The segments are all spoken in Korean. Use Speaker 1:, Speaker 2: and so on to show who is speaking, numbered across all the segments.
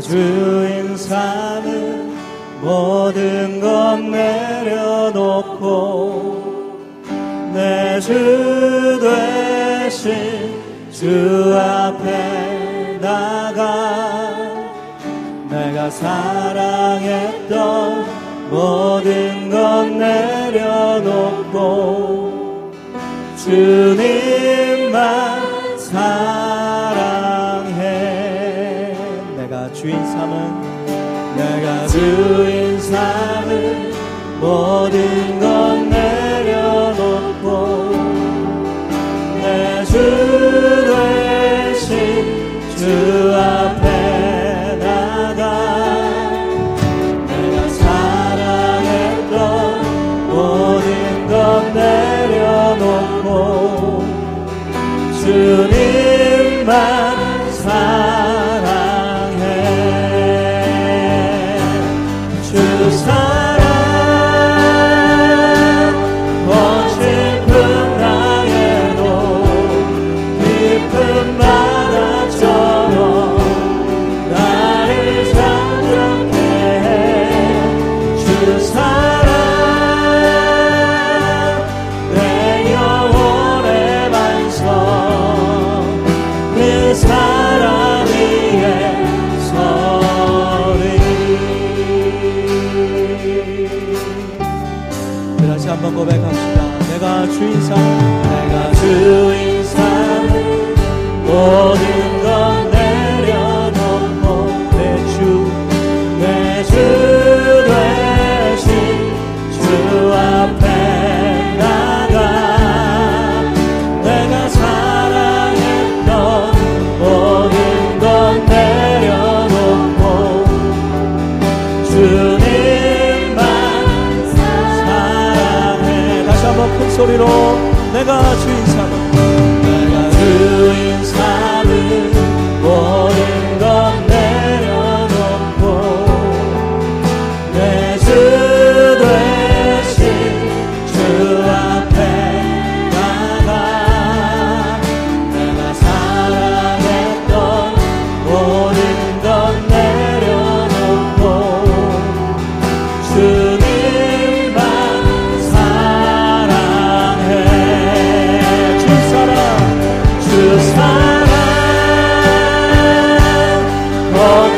Speaker 1: 주인 사는 모든 것 내려놓고 내주 되신 주 앞에 나가 내가 사랑했던 모든 것 내려놓고 주님만 내가 주인 삼은 내가 주인 삼은 모든 건 내.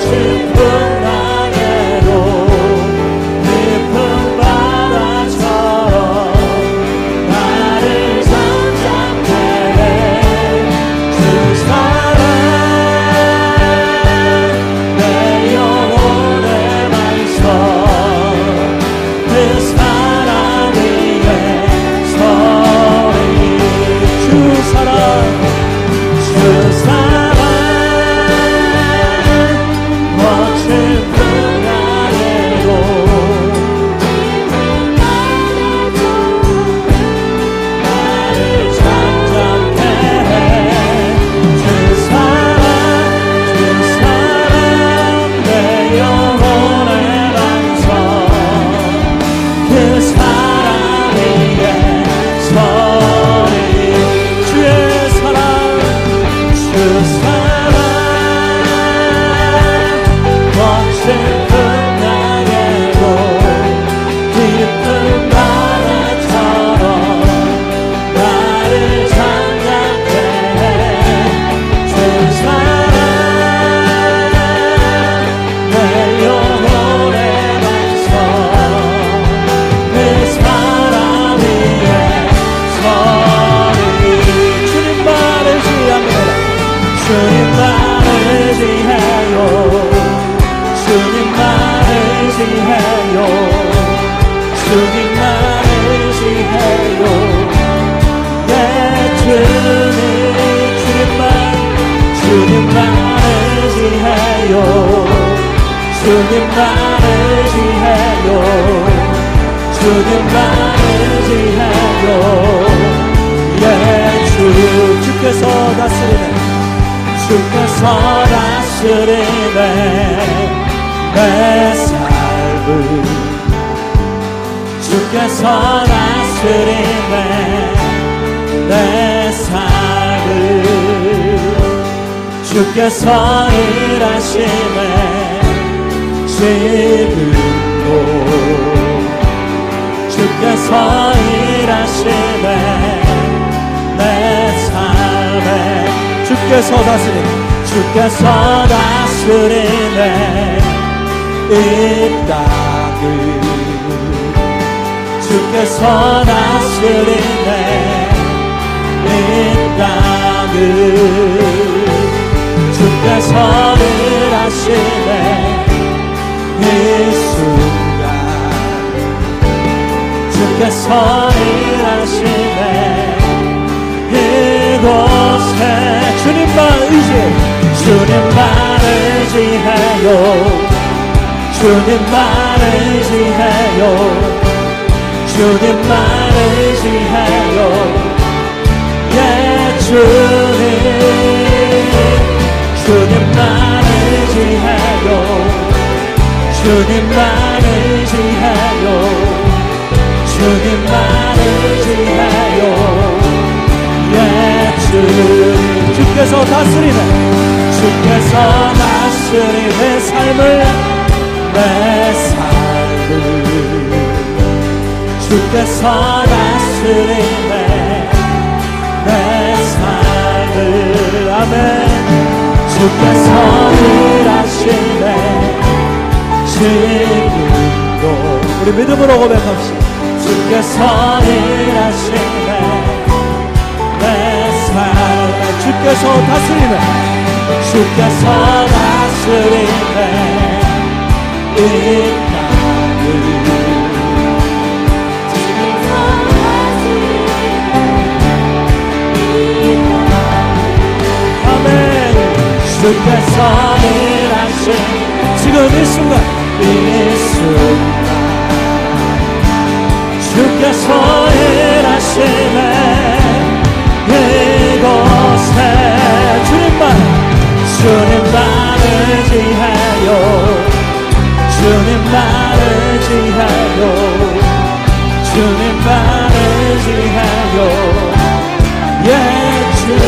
Speaker 1: 주신 서 다스리네. 내 삶을 주께서 다스리네. 내 삶을 주께서 일하시네. 지금도 주께서 일하시네. 내 삶에 주께서 다스리네. 주께서 다스리네. 이 땅을. 주께서 다스리네. 이 땅을. 주께서 일하시네. 이 순간 주께서 일하시네. 이곳에 주님만 의지 주님만 의지해요. 주님만 의지해요. 주님만 의지해요. 예 주님. 주님만 의지해요. 주님만 의지해요. 주님만 의지해요. 예 주님 주께서 다스리네. 주께서 다스리는 삶을 내 삶을. 주께서 다스리네 내 삶을. 아멘. 주께서 일하시네. 지금도 우리 믿음으로 고백합시다. 주께서 일하시네 주께서 다스리네. 주께서 다스리네. 이 땅을 주께서 일하신 지금 이 순간. 이 순간. 주께서 일하시네 의지하여 주님만 의지하여 주님만 의지하여. 예 주님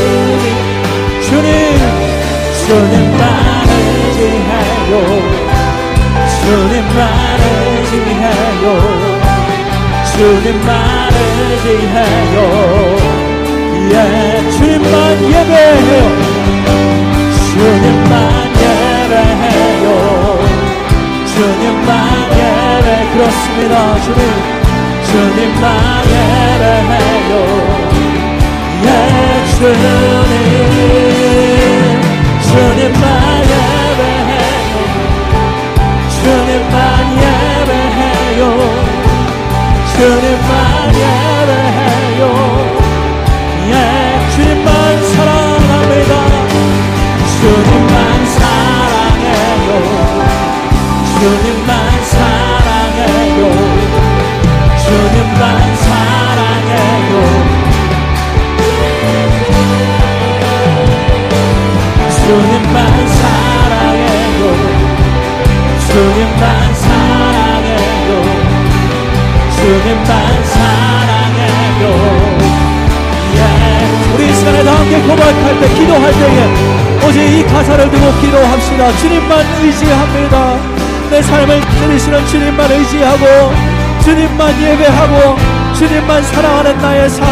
Speaker 1: 주님 주님만 의지하여 주님만 의지하여 주님만 의지하여. 예 주님만 예배해요. 주님만 그렇습니다 주님 주님만 예배해요. 예 주님 주님만 예배해요. 주님만 예배해요. 주님만 예배해요. 예 주님만 사랑합니다. 주님만 사랑해요. 주님 고백할 때 기도할 때에 오직 이 가사를 두고 기도합시다. 주님만 의지합니다. 내 삶을 들으시는 주님만 의지하고 주님만 예배하고 주님만 사랑하는 나의 삶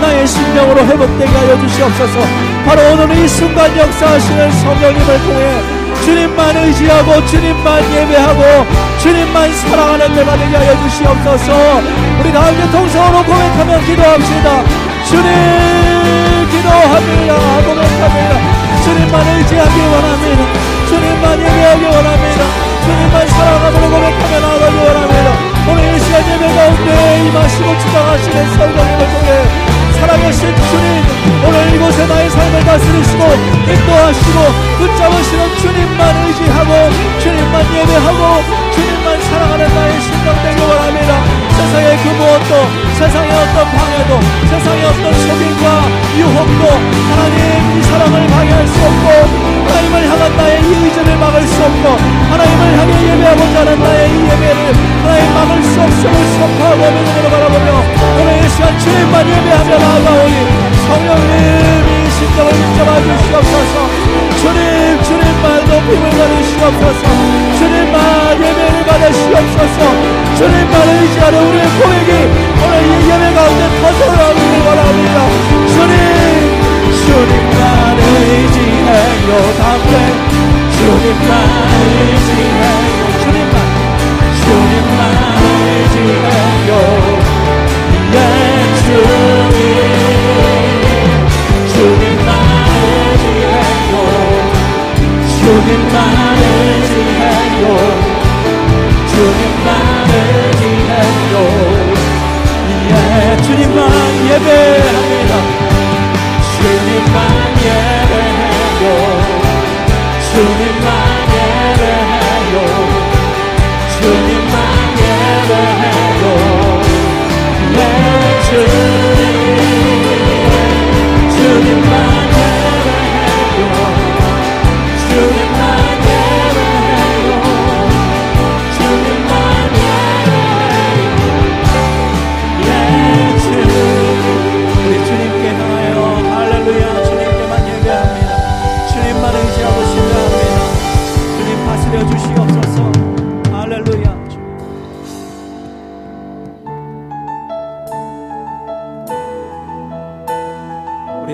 Speaker 1: 나의 심령으로 회복되게 하여 주시옵소서. 바로 오늘 이 순간 역사하시는 성령님을 통해 주님만 의지하고 주님만 예배하고 주님만 사랑하는 내가 되게 하여 주시옵소서. 우리 다 함께 통성으로 고백하며 기도합시다. 주님 기도합니다 고백합니다 주님만 의지하기 원합니다. 주님만 예배하기 원합니다. 주님만 사랑함으로 고백하며 나아가기 원합니다. 오늘 이 시간 예배 가운데 임하시고 주장하시는 성령님을 통해 살아계신 주님 오늘 이곳에 나의 삶을 다스리시고 인도하시고 붙잡으시는 주님만 의지하고 주님만 예배하고 사랑하는 나의 심령 되기 원합니다. 세상의 그 무엇도 세상의 어떤 방해도 세상의 어떤 소빈과 유혹도 하나님 이 사랑을 방해할 수 없고 하나님을 향한 나의 이 의지를 막을 수 없고 하나님을 향해 예배하고자 하는 나의 이 예배를 하나님 막을 수 없음을 선포하고 믿음으로 바라보며 오늘 이 시간 주님만 예배하며 나아가오니 성령님 이 심정을 붙잡아 주시옵소서. 주님 주님만 높임을 받으시옵소서 주시옵소서 주님만 의지하는 우리의 고백이 오늘 이 예배 가운데 터져나오기를 바랍니다. 주님 주님만 의지해요 담대 주님만 의지해 주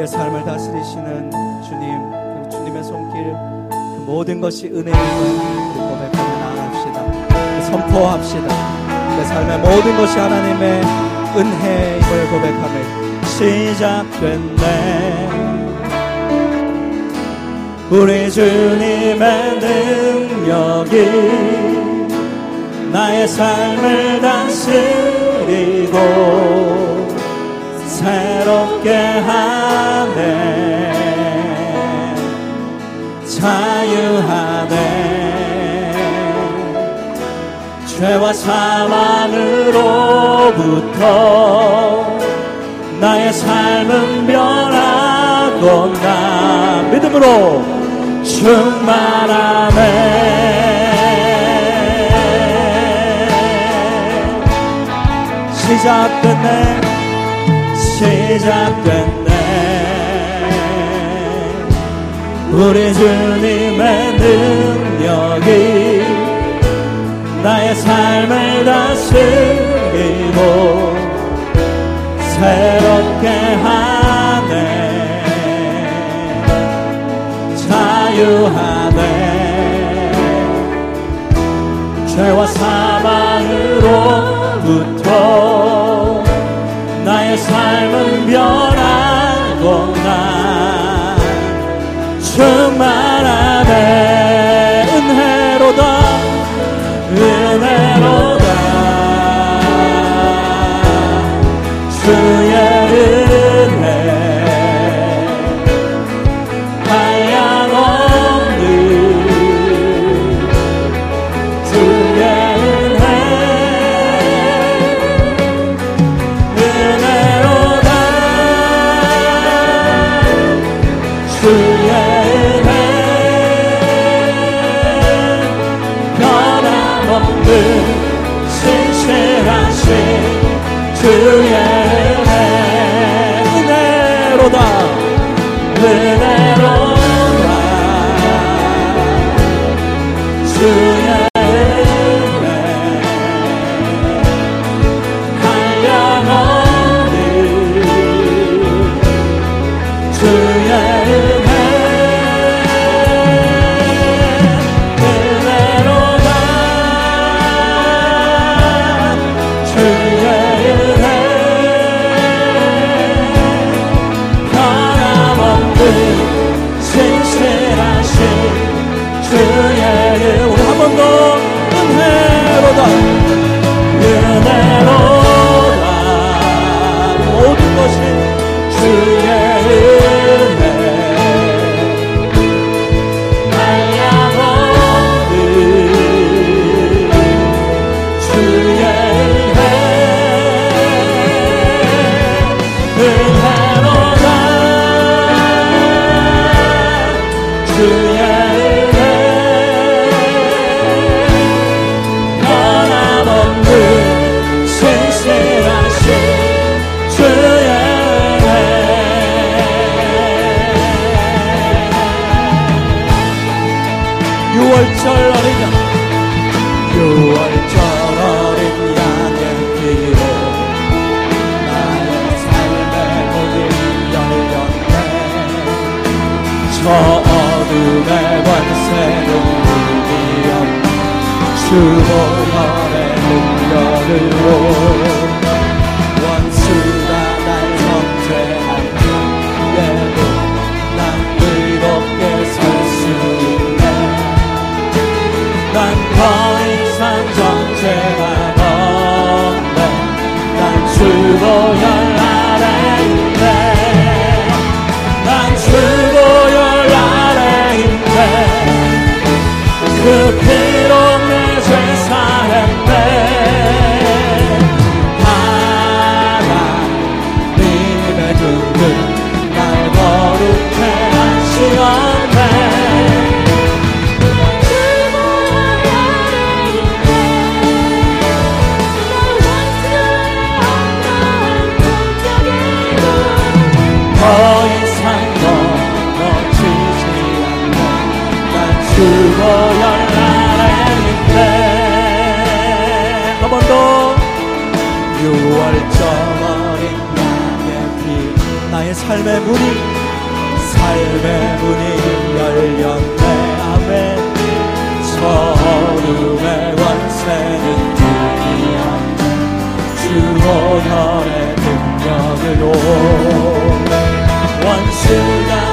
Speaker 1: 우리의 삶을 다스리시는 주님 그 주님의 손길 그 모든 것이 은혜임을 우리 고백하며 나아갑시다. 그 선포합시다. 내 삶의 모든 것이 하나님의 은혜임을 고백하며 시작됐네. 우리 주님의 능력이 나의 삶을 다스리고 새롭게 하네. 자유하네. 죄와 사망으로부터 나의 삶은 변하고 나 믿음으로 충만하네. 시작됐네 시작됐네. 우리 주님의 능력이 나의 삶을 다스리고 새롭게 하네. 자유하네. 죄와 사 주의 은혜 변함없는 신실하신 주의 은혜 은혜로다 유월절 어린 양 유월절 어린 양의 피로 나의 삶의 문이 열렸네 저 어둠의 관세는 이기었 주 보혈의 능력을로 유월절 어린 양의 피 나의 삶의 문이 삶의 문이 열렸네. 아멘. 저 음의 원세는 불이야. 주오혈의 능력으로 원수가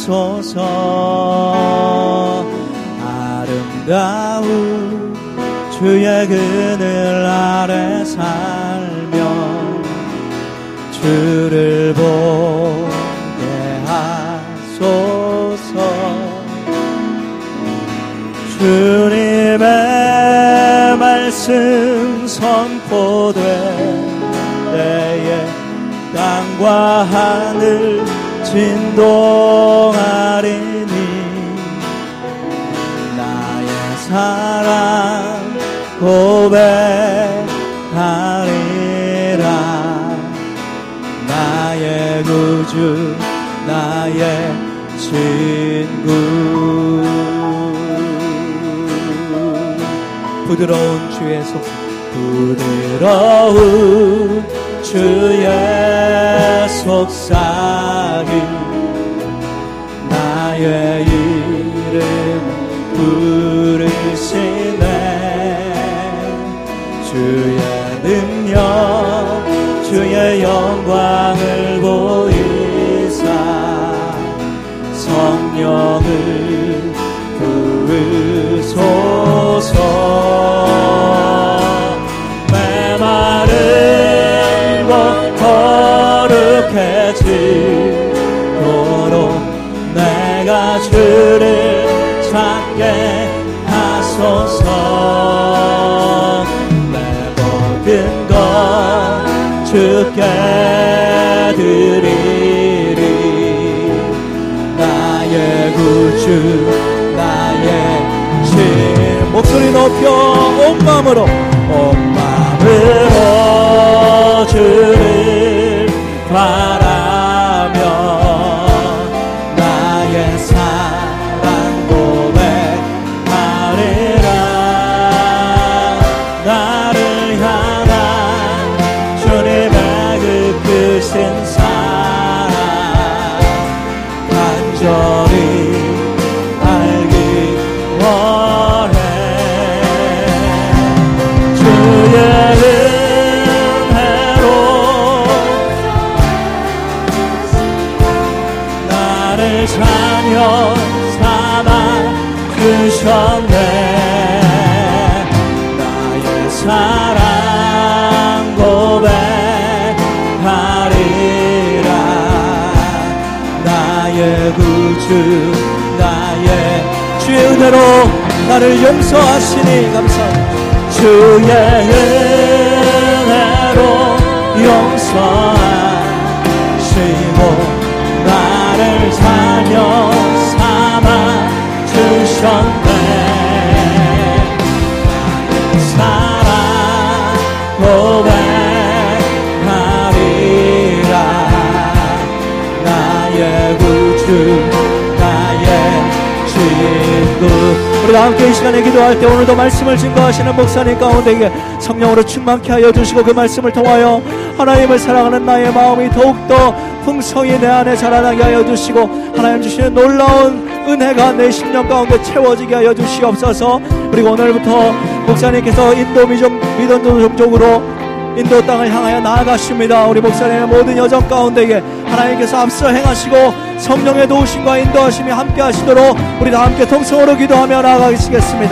Speaker 1: 하소서. 아름다운 주의 그늘 아래 살며 주를 보게 하소서. 주님의 말씀 선포될 때에 땅과 하늘 진동하리니 나의 사랑 고백하리라. 나의 구주 나의 친구. 부드러운 주의 속 부드러운 주의 속삭임. 나의 이름 부르신 께 드리리 나의 구주 나의 신. 목소리 높여 온 마음으로 온 마음으로 주를 바라 은혜로 나를 용서하시니 감사합니다. 주의 은혜 우리가 함께 이 시간에 기도할 때 오늘도 말씀을 증거하시는 목사님 가운데에 성령으로 충만케 하여 주시고 그 말씀을 통하여 하나님을 사랑하는 나의 마음이 더욱더 풍성히 내 안에 자라나게 하여 주시고 하나님 주시는 놀라운 은혜가 내 심령 가운데 채워지게 하여 주시옵소서 그리고 오늘부터 목사님께서 인도 미정, 미던도 쪽으로 인도 땅을 향하여 나아가십니다. 우리 목사님의 모든 여정 가운데에 하나님께서 앞서 행하시고 성령의 도우심과 인도하심이 함께 하시도록 우리 다 함께 통성으로 기도하며 나아가시겠습니다.